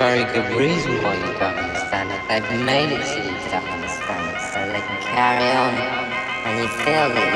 very good reason why you don't understand it. They've made it so you don't understand it, so they can carry on and you feel it.